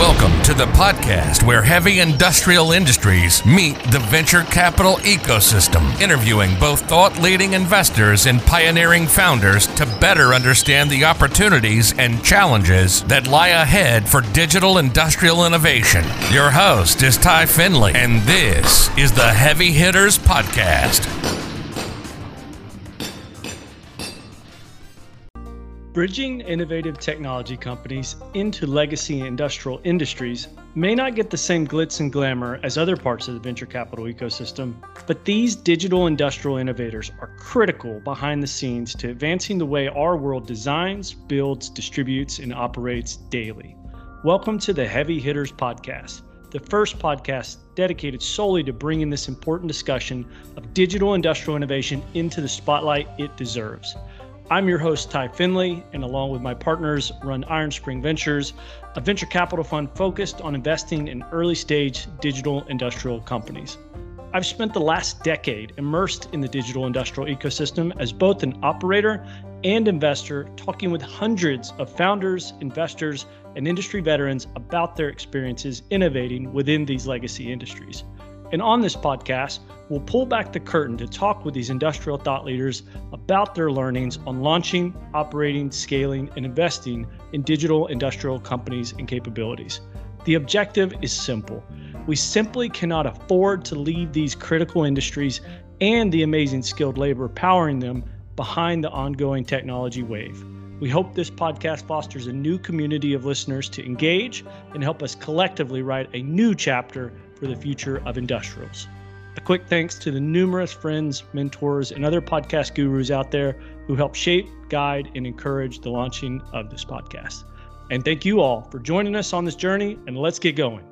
Welcome to the podcast where heavy industrial industries meet the venture capital ecosystem, interviewing both thought leading investors and pioneering founders to better understand the opportunities and challenges that lie ahead for digital industrial innovation. Your host is Ty Findley, and this is the Heavy Hitters Podcast. Bridging innovative technology companies into legacy industrial industries may not get the same glitz and glamour as other parts of the venture capital ecosystem, but these digital industrial innovators are critical behind the scenes to advancing the way our world designs, builds, distributes, and operates daily. Welcome to the Heavy Hitters Podcast, the first podcast dedicated solely to bringing this important discussion of digital industrial innovation into the spotlight it deserves. I'm your host, Ty Findley, and along with my partners, run Iron Spring Ventures, a venture capital fund focused on investing in early stage digital industrial companies. I've spent the last decade immersed in the digital industrial ecosystem as both an operator and investor, talking with hundreds of founders, investors, and industry veterans about their experiences innovating within these legacy industries. And on this podcast, we'll pull back the curtain to talk with these industrial thought leaders about their learnings on launching, operating, scaling, and investing in digital industrial companies and capabilities. The objective is simple. We simply cannot afford to leave these critical industries and the amazing skilled labor powering them behind the ongoing technology wave. We hope this podcast fosters a new community of listeners to engage and help us collectively write a new chapter for the future of industrials. A quick thanks to the numerous friends, mentors, and other podcast gurus out there who help shape, guide, and encourage the launching of this podcast. And thank you all for joining us on this journey, and let's get going.